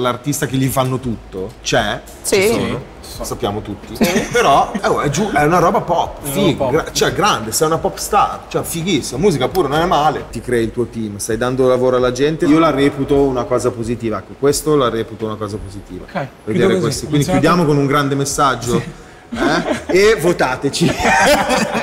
l'artista che gli fanno tutto c'è, Sì. ci sono, sappiamo tutti, però eh, oh, è, giù- è una roba pop, figa, gra- cioè grande, sei una pop star, cioè fighissima, musica pure non è male. Ti crei il tuo team, stai dando lavoro alla gente, io la reputo una cosa positiva, ecco, questo la reputo una cosa positiva. Ok, Vedere questi. Quindi Iniziamo- chiudiamo con un grande messaggio eh? e votateci.